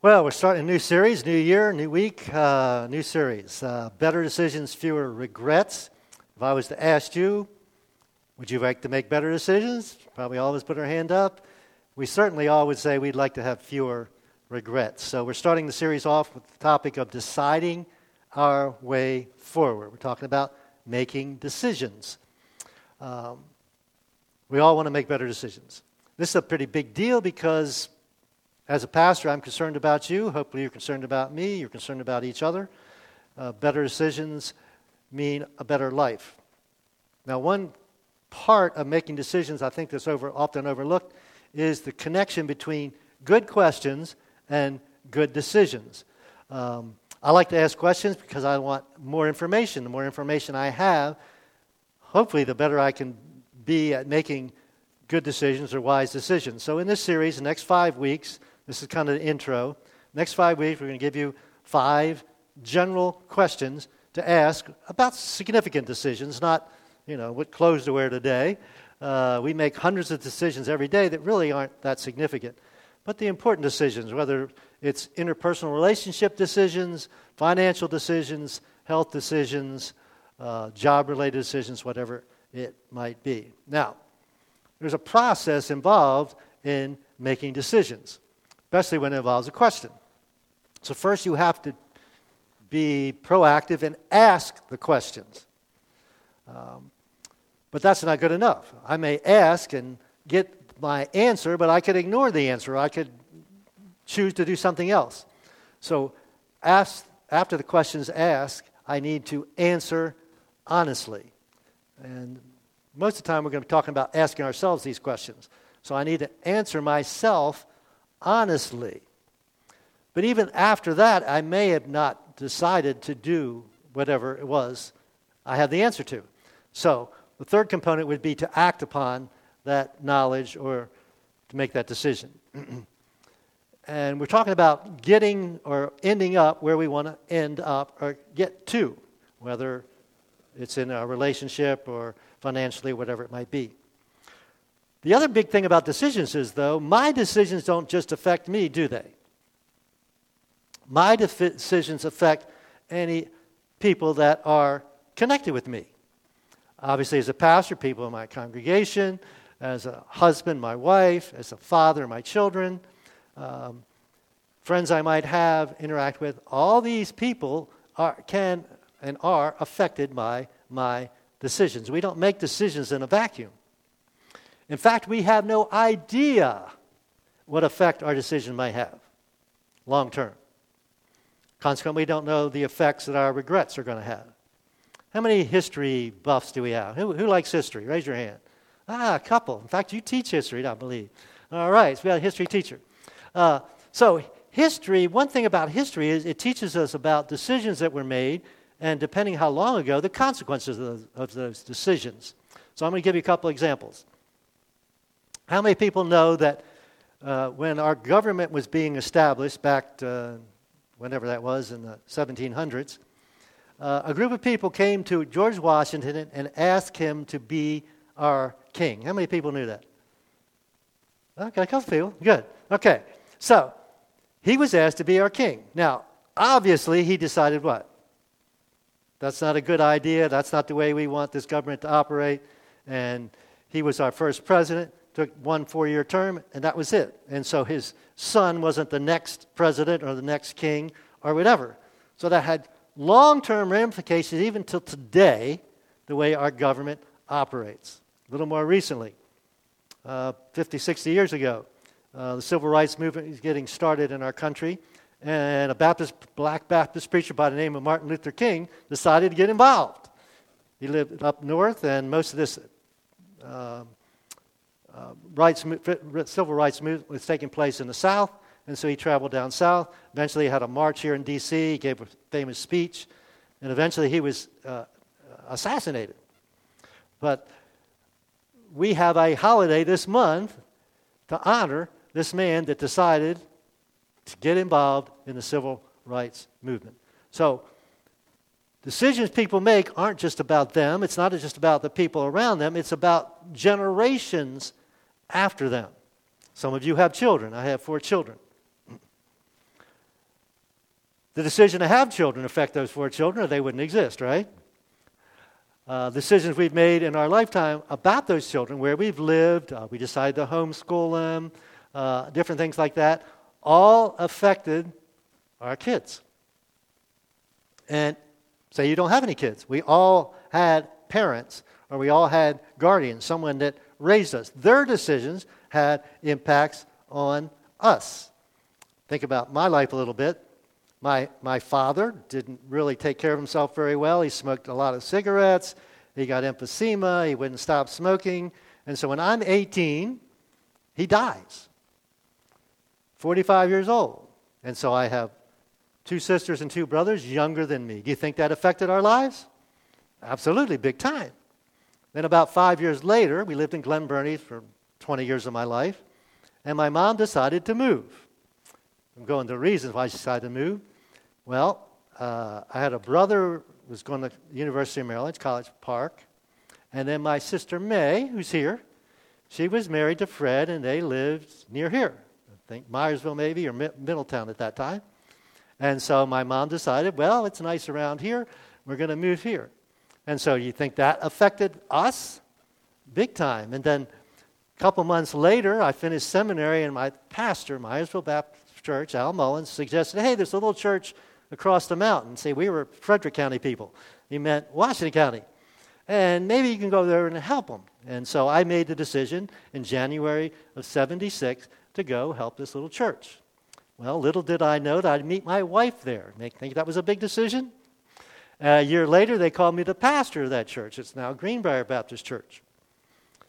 Well, we're starting a new series, new year, new week, uh, new series. Uh, better decisions, fewer regrets. If I was to ask you, would you like to make better decisions? Probably all of us put our hand up. We certainly all would say we'd like to have fewer regrets. So we're starting the series off with the topic of deciding our way forward. We're talking about making decisions. Um, we all want to make better decisions. This is a pretty big deal because as a pastor, I'm concerned about you. Hopefully, you're concerned about me. You're concerned about each other. Uh, better decisions mean a better life. Now, one part of making decisions I think that's over, often overlooked is the connection between good questions and good decisions. Um, I like to ask questions because I want more information. The more information I have, hopefully, the better I can be at making good decisions or wise decisions. So, in this series, the next five weeks, this is kind of the intro. Next five weeks, we're going to give you five general questions to ask about significant decisions, not, you know, what clothes to wear today. Uh, we make hundreds of decisions every day that really aren't that significant. But the important decisions, whether it's interpersonal relationship decisions, financial decisions, health decisions, uh, job related decisions, whatever it might be. Now, there's a process involved in making decisions especially when it involves a question. So, first, you have to be proactive and ask the questions. Um, but that's not good enough. I may ask and get my answer, but I could ignore the answer. I could choose to do something else. So, ask, after the question's asked, I need to answer honestly. And most of the time, we're going to be talking about asking ourselves these questions. So, I need to answer myself honestly. But even after that, I may have not decided to do whatever it was I had the answer to. So the third component would be to act upon that knowledge or to make that decision. and we're talking about getting or ending up where we want to end up or get to, whether it's in a relationship or financially, whatever it might be. The other big thing about decisions is, though, my decisions don't just affect me, do they? My decisions affect any people that are connected with me. Obviously, as a pastor, people in my congregation, as a husband, my wife, as a father, my children, um, friends I might have, interact with, all these people are, can and are affected by my decisions. We don't make decisions in a vacuum. In fact, we have no idea what effect our decision might have long term. Consequently, we don't know the effects that our regrets are going to have. How many history buffs do we have? Who, who likes history? Raise your hand. Ah, a couple. In fact, you teach history, I believe. All right, so we got a history teacher. Uh, so, history, one thing about history is it teaches us about decisions that were made, and depending how long ago, the consequences of those, of those decisions. So, I'm going to give you a couple examples. How many people know that uh, when our government was being established back to, whenever that was in the 1700s, uh, a group of people came to George Washington and asked him to be our king. How many people knew that? Okay, a couple people. Good. Okay. So, he was asked to be our king. Now, obviously, he decided what? That's not a good idea. That's not the way we want this government to operate. And he was our first president took one four year term, and that was it. And so his son wasn't the next president or the next king or whatever. So that had long term ramifications, even till today, the way our government operates. A little more recently, uh, 50, 60 years ago, uh, the civil rights movement is getting started in our country, and a Baptist, black Baptist preacher by the name of Martin Luther King decided to get involved. He lived up north, and most of this uh, uh, rights, civil rights movement was taking place in the South, and so he traveled down south. Eventually, he had a march here in D.C., he gave a famous speech, and eventually he was uh, assassinated. But we have a holiday this month to honor this man that decided to get involved in the civil rights movement. So, Decisions people make aren't just about them, it's not just about the people around them, it's about generations after them. Some of you have children. I have four children. the decision to have children affect those four children, or they wouldn't exist, right? Uh, decisions we've made in our lifetime about those children, where we've lived, uh, we decided to homeschool them, uh, different things like that, all affected our kids. And say you don't have any kids. We all had parents, or we all had guardians, someone that raised us. Their decisions had impacts on us. Think about my life a little bit. My, my father didn't really take care of himself very well. He smoked a lot of cigarettes. He got emphysema. He wouldn't stop smoking. And so when I'm 18, he dies. 45 years old. And so I have two sisters and two brothers younger than me. Do you think that affected our lives? Absolutely, big time. Then, about five years later, we lived in Glen Burnie for 20 years of my life, and my mom decided to move. I'm going to reasons why she decided to move. Well, uh, I had a brother who was going to University of Maryland, College Park, and then my sister May, who's here, she was married to Fred, and they lived near here. I think Myersville, maybe, or Middletown at that time. And so my mom decided, well, it's nice around here. We're going to move here. And so you think that affected us? Big time. And then a couple months later, I finished seminary, and my pastor, Myersville Baptist Church, Al Mullins, suggested, hey, there's a little church across the mountain. See, we were Frederick County people. He meant Washington County. And maybe you can go there and help them. And so I made the decision in January of 76 to go help this little church. Well, little did I know that I'd meet my wife there. Think that was a big decision? A year later, they called me the pastor of that church. It's now Greenbrier Baptist Church.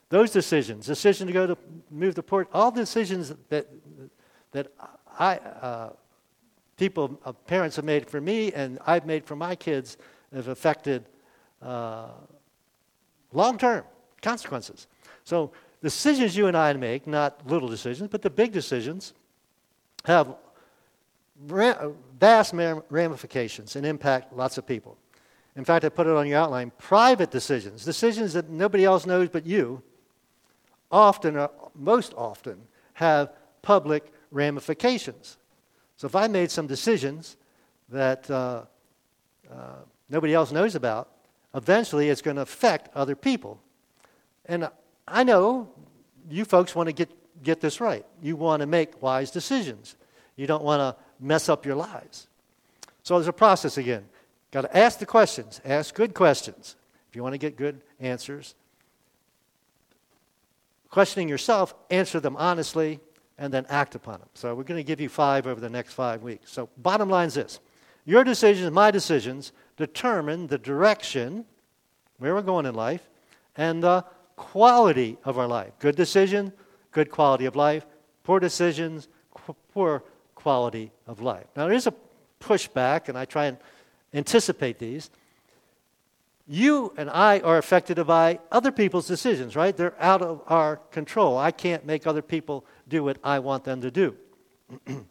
Those decisions, decision to go to move the port, all decisions that that I uh, people, uh, parents have made for me, and I've made for my kids, have affected uh, long-term consequences. So decisions you and I make, not little decisions, but the big decisions, have vast ramifications and impact lots of people. In fact, I put it on your outline private decisions, decisions that nobody else knows but you, often, or most often, have public ramifications. So if I made some decisions that uh, uh, nobody else knows about, eventually it's going to affect other people. And I know you folks want to get, get this right. You want to make wise decisions. You don't want to mess up your lives. So there's a process again. Got to ask the questions, ask good questions if you want to get good answers. Questioning yourself, answer them honestly, and then act upon them. So we're going to give you five over the next five weeks. So, bottom line is this your decisions, my decisions, determine the direction, where we're going in life, and the quality of our life. Good decision, good quality of life. Poor decisions, poor quality of life. Now, there is a pushback, and I try and anticipate these. You and I are affected by other people's decisions, right? They're out of our control. I can't make other people do what I want them to do.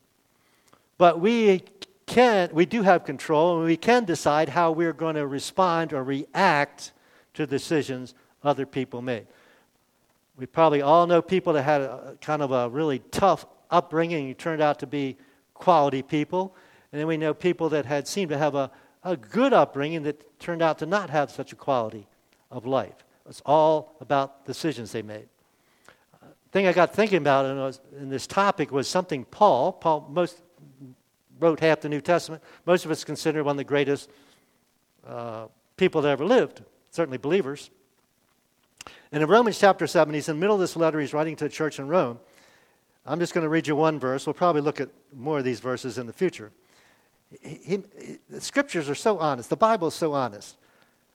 but we can, we do have control, and we can decide how we're going to respond or react to decisions other people make. We probably all know people that had a, kind of a really tough upbringing turned out to be quality people. And then we know people that had seemed to have a, a good upbringing that turned out to not have such a quality of life. It's all about decisions they made. The thing I got thinking about in, in this topic was something Paul, Paul most wrote half the New Testament. Most of us consider one of the greatest uh, people that ever lived, certainly believers. And in Romans chapter 7, he's in the middle of this letter he's writing to a church in Rome. I'm just going to read you one verse. We'll probably look at more of these verses in the future. He, he, the scriptures are so honest. The Bible is so honest.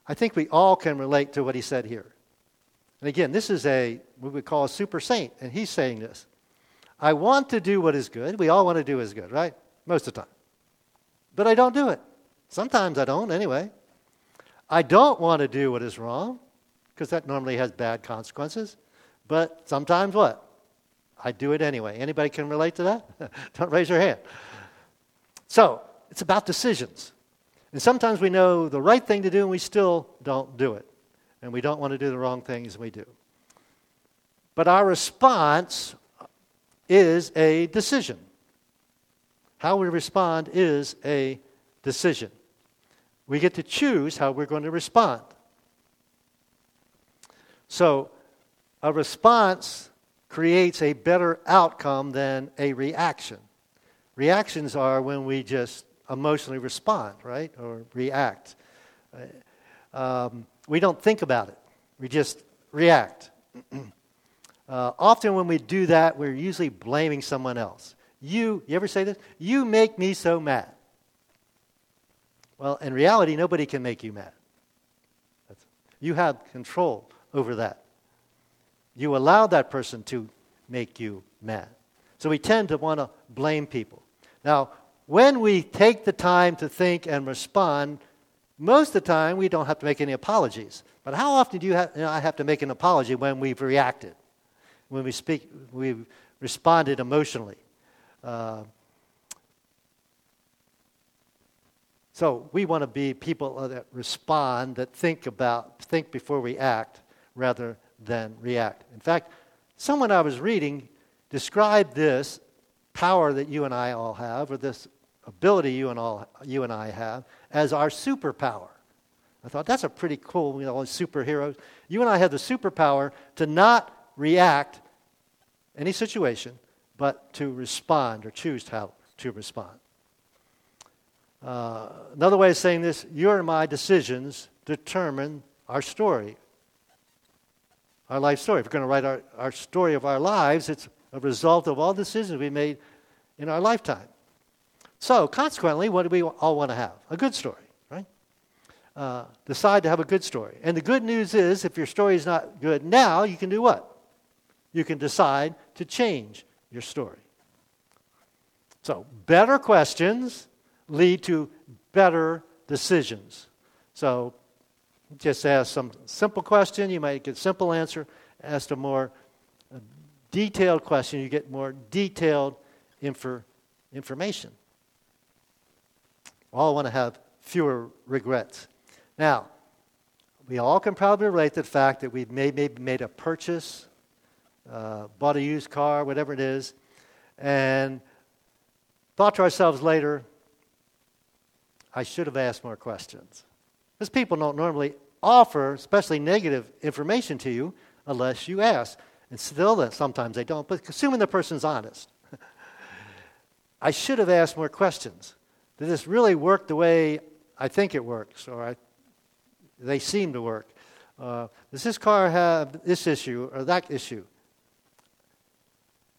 I think we all can relate to what he said here. And again, this is a we call a super saint, and he's saying this. I want to do what is good. We all want to do what is good, right? Most of the time. But I don't do it. Sometimes I don't, anyway. I don't want to do what is wrong, because that normally has bad consequences. But sometimes what? I do it anyway. Anybody can relate to that? Don't raise your hand. So, it's about decisions. And sometimes we know the right thing to do and we still don't do it. And we don't want to do the wrong things we do. But our response is a decision. How we respond is a decision. We get to choose how we're going to respond. So, a response creates a better outcome than a reaction. Reactions are when we just emotionally respond, right? Or react. Um, we don't think about it, we just react. uh, often when we do that, we're usually blaming someone else. You, you ever say this? You make me so mad. Well, in reality, nobody can make you mad. That's, you have control over that. You allow that person to make you mad. So we tend to want to blame people. Now, when we take the time to think and respond, most of the time we don't have to make any apologies. But how often do you have, you know, I have to make an apology when we've reacted, when we speak, we've responded emotionally? Uh, so we want to be people that respond, that think about, think before we act, rather than react. In fact, someone I was reading described this power that you and I all have, or this ability you and all you and I have, as our superpower. I thought that's a pretty cool, you know, superheroes. You and I have the superpower to not react any situation, but to respond or choose how to respond. Uh, another way of saying this, your and my decisions determine our story, our life story. If we're going to write our, our story of our lives, it's a result of all decisions we made in our lifetime. So, consequently, what do we all want to have? A good story, right? Uh, decide to have a good story. And the good news is, if your story is not good now, you can do what? You can decide to change your story. So, better questions lead to better decisions. So, just ask some simple question, you might get a simple answer. Ask a more uh, detailed question, you get more detailed infor- information all want to have fewer regrets. Now, we all can probably relate to the fact that we've maybe made a purchase, uh, bought a used car, whatever it is, and thought to ourselves later, I should have asked more questions. Because people don't normally offer, especially negative information to you, unless you ask. And still, sometimes they don't, but assuming the person's honest. I should have asked more questions. Did this really work the way I think it works, or I, they seem to work? Uh, does this car have this issue or that issue?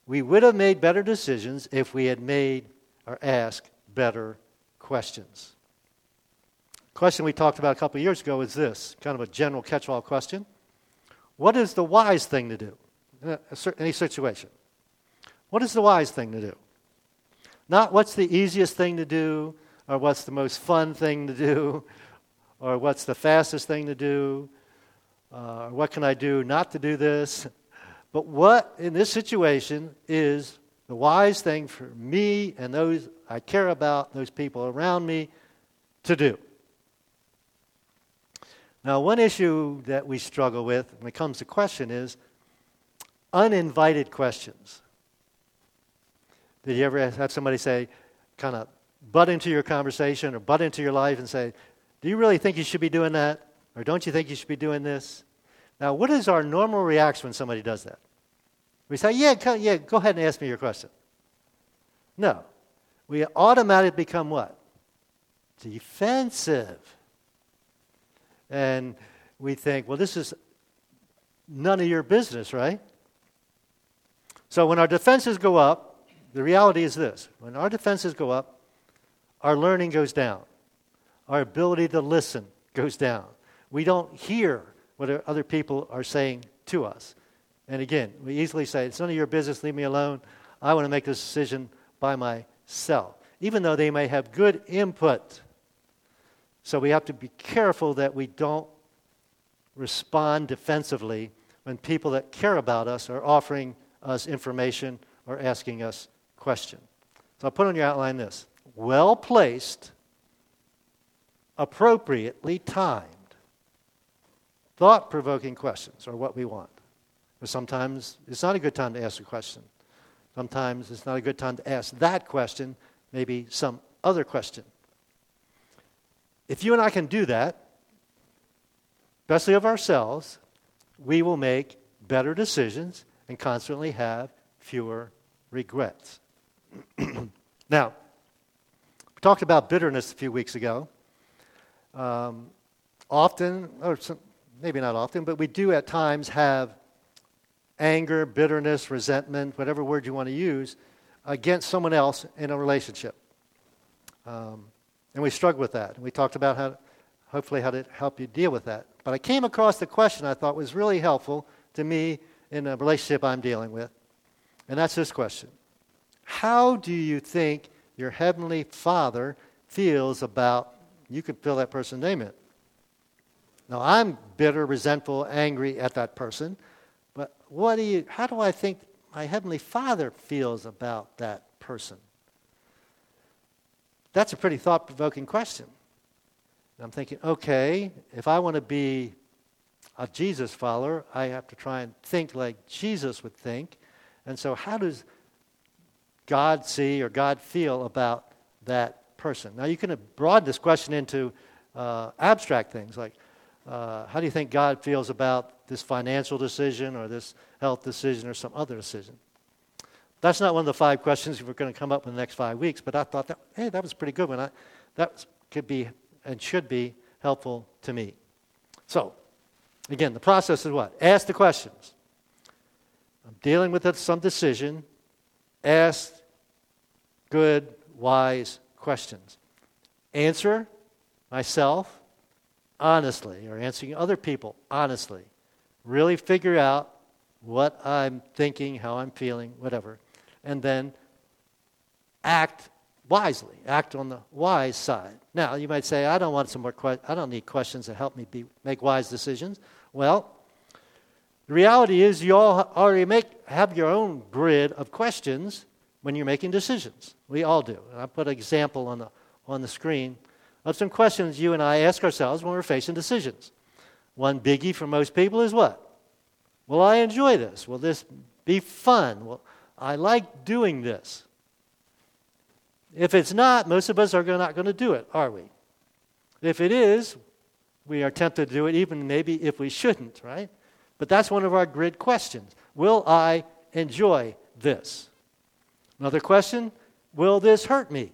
We would have made better decisions if we had made or asked better questions. Question we talked about a couple years ago is this kind of a general catch all question. What is the wise thing to do in any situation? What is the wise thing to do? Not what's the easiest thing to do, or what's the most fun thing to do, or what's the fastest thing to do, uh, or what can I do not to do this. But what in this situation is the wise thing for me and those I care about, those people around me, to do. Now, one issue that we struggle with when it comes to question is uninvited questions. Did you ever have somebody say, kind of butt into your conversation or butt into your life and say, Do you really think you should be doing that? Or don't you think you should be doing this? Now, what is our normal reaction when somebody does that? We say, Yeah, go, yeah, go ahead and ask me your question. No. We automatically become what? Defensive. And we think, well, this is none of your business, right? So when our defenses go up, the reality is this when our defenses go up, our learning goes down, our ability to listen goes down. We don't hear what other people are saying to us. And again, we easily say, It's none of your business, leave me alone. I want to make this decision by myself, even though they may have good input. So we have to be careful that we don't respond defensively when people that care about us are offering us information or asking us questions. So I'll put on your outline this well placed, appropriately timed, thought provoking questions are what we want. But sometimes it's not a good time to ask a question. Sometimes it's not a good time to ask that question, maybe some other question. If you and I can do that, especially of ourselves, we will make better decisions and constantly have fewer regrets. now, we talked about bitterness a few weeks ago. Um, often, or some, maybe not often, but we do at times have anger, bitterness, resentment, whatever word you want to use, against someone else in a relationship. Um, and we struggle with that. And we talked about how, hopefully, how to help you deal with that. But I came across the question I thought was really helpful to me in a relationship I'm dealing with. And that's this question How do you think your Heavenly Father feels about, you can fill that person's name in. Now, I'm bitter, resentful, angry at that person, but what do you, how do I think my Heavenly Father feels about that person? That's a pretty thought provoking question. And I'm thinking, okay, if I want to be a Jesus follower, I have to try and think like Jesus would think. And so, how does God see or God feel about that person? Now, you can broaden this question into uh, abstract things like, uh, how do you think God feels about this financial decision or this health decision or some other decision? That's not one of the five questions we're going to come up with in the next five weeks, but I thought that, hey, that was pretty good one. I, that could be and should be helpful to me. So, again, the process is what? Ask the questions. I'm dealing with some decision. Ask good, wise questions. Answer myself honestly or answering other people honestly. Really figure out what I'm thinking, how I'm feeling, whatever. And then act wisely, act on the wise side. Now, you might say, I don't want some more I don't need questions that help me be, make wise decisions. Well, the reality is you all already make, have your own grid of questions when you're making decisions. We all do. And I put an example on the, on the screen of some questions you and I ask ourselves when we're facing decisions. One biggie for most people is what? Will I enjoy this? Will this be fun? Will I like doing this? If it's not, most of us are not going to do it, are we? If it is, we are tempted to do it, even maybe if we shouldn't, right? But that's one of our grid questions. Will I enjoy this? Another question Will this hurt me?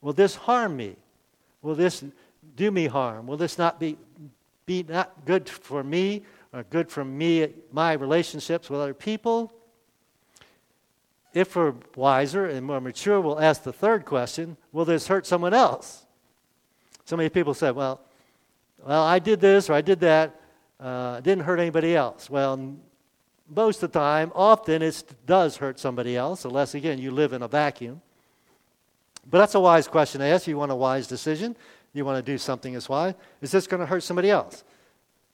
Will this harm me? Will this do me harm? Will this not be, be not good for me or good for me, my relationships with other people? If we're wiser and more mature, we'll ask the third question Will this hurt someone else? So many people say, Well, well, I did this or I did that. Uh, didn't hurt anybody else. Well, most of the time, often it does hurt somebody else, unless, again, you live in a vacuum. But that's a wise question to ask. You want a wise decision. You want to do something that's wise. Is this going to hurt somebody else?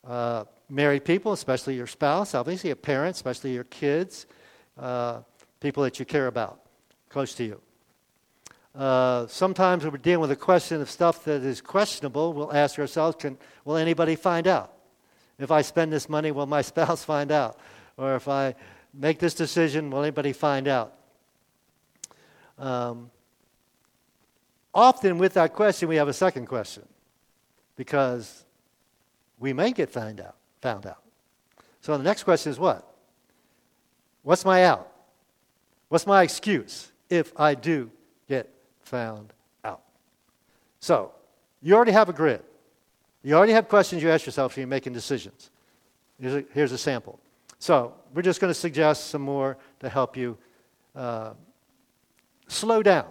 Uh, married people, especially your spouse, obviously, a parent, especially your kids, uh, people that you care about close to you. Uh, sometimes when we're dealing with a question of stuff that is questionable, we'll ask ourselves, can, will anybody find out? If I spend this money, will my spouse find out? Or if I make this decision, will anybody find out? Um, often with that question, we have a second question because we may get out. Found out. So the next question is what? What's my out? What's my excuse if I do get found out? So you already have a grid. You already have questions you ask yourself when you're making decisions. Here's a, here's a sample. So we're just going to suggest some more to help you uh, slow down.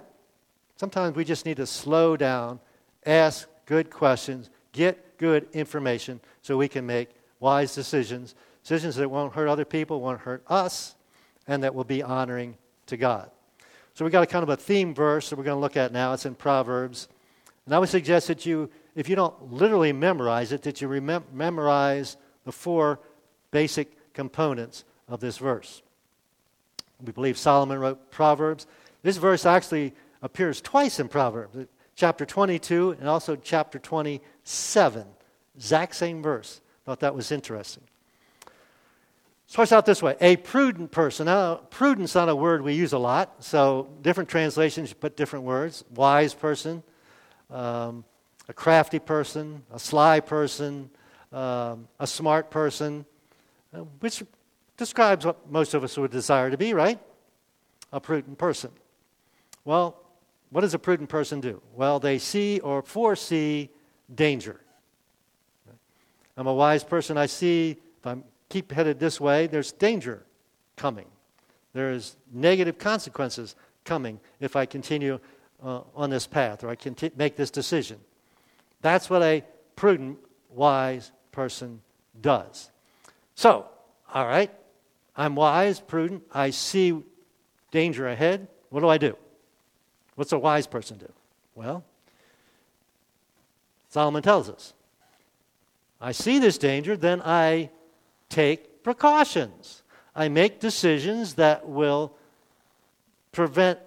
Sometimes we just need to slow down, ask good questions, get good information so we can make wise decisions, decisions that won't hurt other people, won't hurt us, and that will be honoring to God. So we got a kind of a theme verse that we're going to look at now. It's in Proverbs. And I would suggest that you, if you don't literally memorize it, that you remem- memorize the four basic components of this verse. We believe Solomon wrote Proverbs. This verse actually appears twice in Proverbs, chapter 22 and also chapter 27. Exact same verse. Thought that was interesting. Starts out this way a prudent person. Now, prudence not a word we use a lot, so different translations put different words. Wise person, um, a crafty person, a sly person, um, a smart person, uh, which describes what most of us would desire to be, right? A prudent person. Well, what does a prudent person do? Well, they see or foresee danger. I'm a wise person. I see if I keep headed this way, there's danger coming. There's negative consequences coming if I continue uh, on this path or I can make this decision. That's what a prudent, wise person does. So, all right, I'm wise, prudent, I see danger ahead. What do I do? What's a wise person do? Well, Solomon tells us I see this danger, then I take precautions. I make decisions that will prevent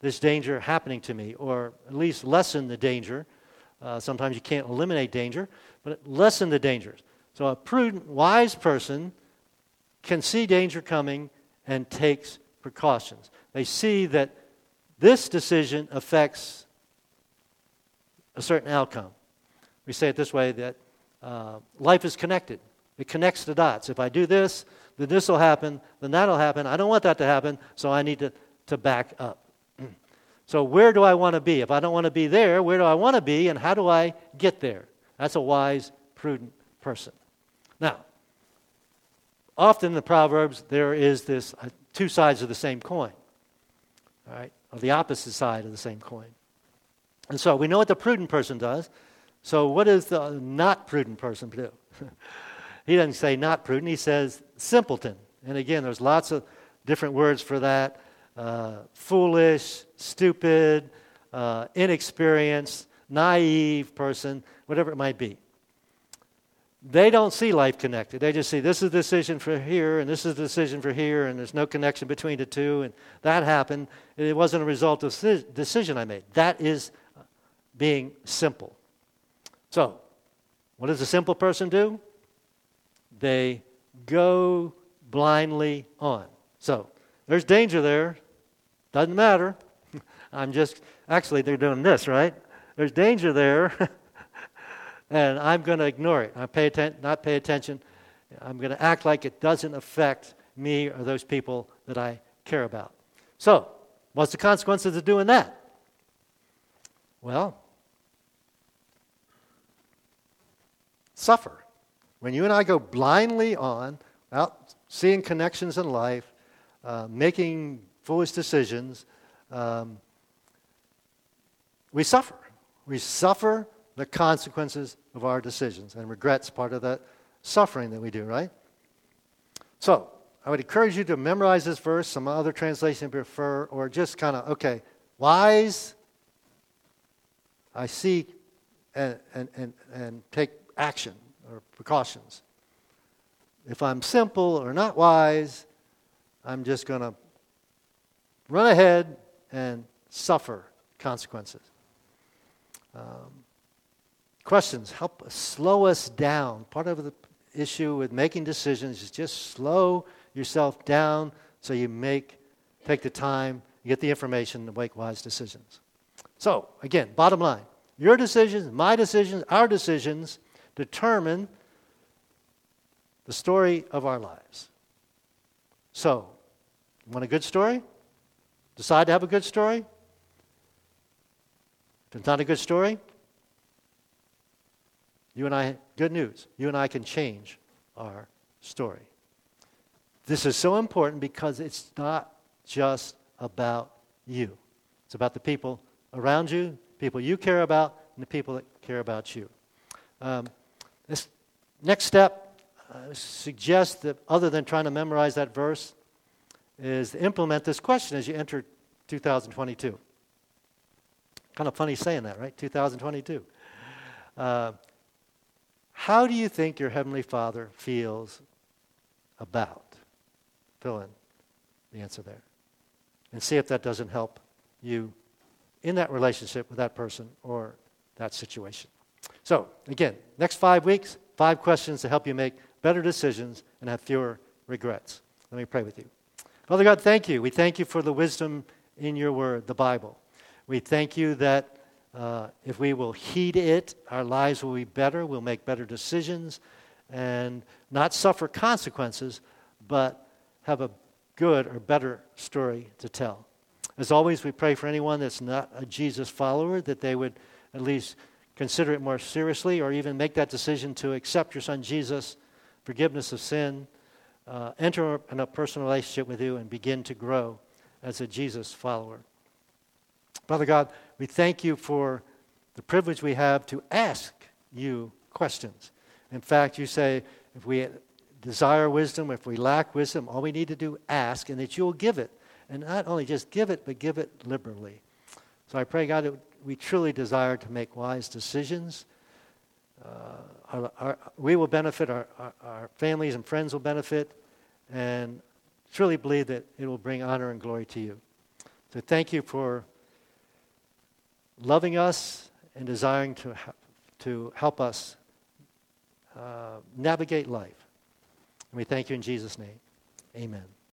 this danger happening to me, or at least lessen the danger. Uh, sometimes you can't eliminate danger, but lessen the dangers. So a prudent, wise person can see danger coming and takes precautions. They see that this decision affects a certain outcome. We say it this way that uh, life is connected. It connects the dots. If I do this, then this will happen, then that'll happen. I don't want that to happen, so I need to, to back up. so, where do I want to be? If I don't want to be there, where do I want to be, and how do I get there? That's a wise, prudent person. Now, often in the Proverbs, there is this uh, two sides of the same coin, all right, or the opposite side of the same coin. And so we know what the prudent person does. So, what does the not prudent person do? he doesn't say not prudent, he says simpleton. And again, there's lots of different words for that uh, foolish, stupid, uh, inexperienced, naive person, whatever it might be. They don't see life connected. They just see this is a decision for here and this is a decision for here, and there's no connection between the two, and that happened. It wasn't a result of the decision I made. That is being simple. So, what does a simple person do? They go blindly on. So, there's danger there. Doesn't matter. I'm just, actually, they're doing this, right? There's danger there, and I'm going to ignore it. I pay atten- not pay attention. I'm going to act like it doesn't affect me or those people that I care about. So, what's the consequences of doing that? Well, suffer. When you and I go blindly on, without seeing connections in life, uh, making foolish decisions, um, we suffer. We suffer the consequences of our decisions, and regret's part of that suffering that we do, right? So, I would encourage you to memorize this verse, some other translation you prefer, or just kind of, okay, wise, I see and, and, and, and take action or precautions. If I'm simple or not wise, I'm just going to run ahead and suffer consequences. Um, questions help slow us down. Part of the issue with making decisions is just slow yourself down so you make take the time, get the information to make wise decisions. So, again, bottom line, your decisions, my decisions, our decisions determine the story of our lives. So, want a good story? Decide to have a good story? If it's not a good story, you and I, good news, you and I can change our story. This is so important because it's not just about you, it's about the people around you, people you care about, and the people that care about you. Um, this next step uh, suggests that other than trying to memorize that verse, is to implement this question as you enter 2022. Kind of funny saying that, right? 2022. Uh, how do you think your Heavenly Father feels about? Fill in the answer there. And see if that doesn't help you in that relationship with that person or that situation. So, again, next five weeks, five questions to help you make better decisions and have fewer regrets. Let me pray with you. Father God, thank you. We thank you for the wisdom in your word, the Bible. We thank you that Uh, if we will heed it, our lives will be better, we'll make better decisions, and not suffer consequences, but have a good or better story to tell. As always, we pray for anyone that's not a Jesus follower that they would at least consider it more seriously or even make that decision to accept your son Jesus, forgiveness of sin, uh, enter in a personal relationship with you, and begin to grow as a Jesus follower. Father God, we thank you for the privilege we have to ask you questions. In fact, you say if we desire wisdom, if we lack wisdom, all we need to do is ask, and that you'll give it. And not only just give it, but give it liberally. So I pray, God, that we truly desire to make wise decisions. Uh, our, our, we will benefit, our, our families and friends will benefit, and truly believe that it will bring honor and glory to you. So thank you for loving us and desiring to, to help us uh, navigate life. And we thank you in Jesus' name. Amen.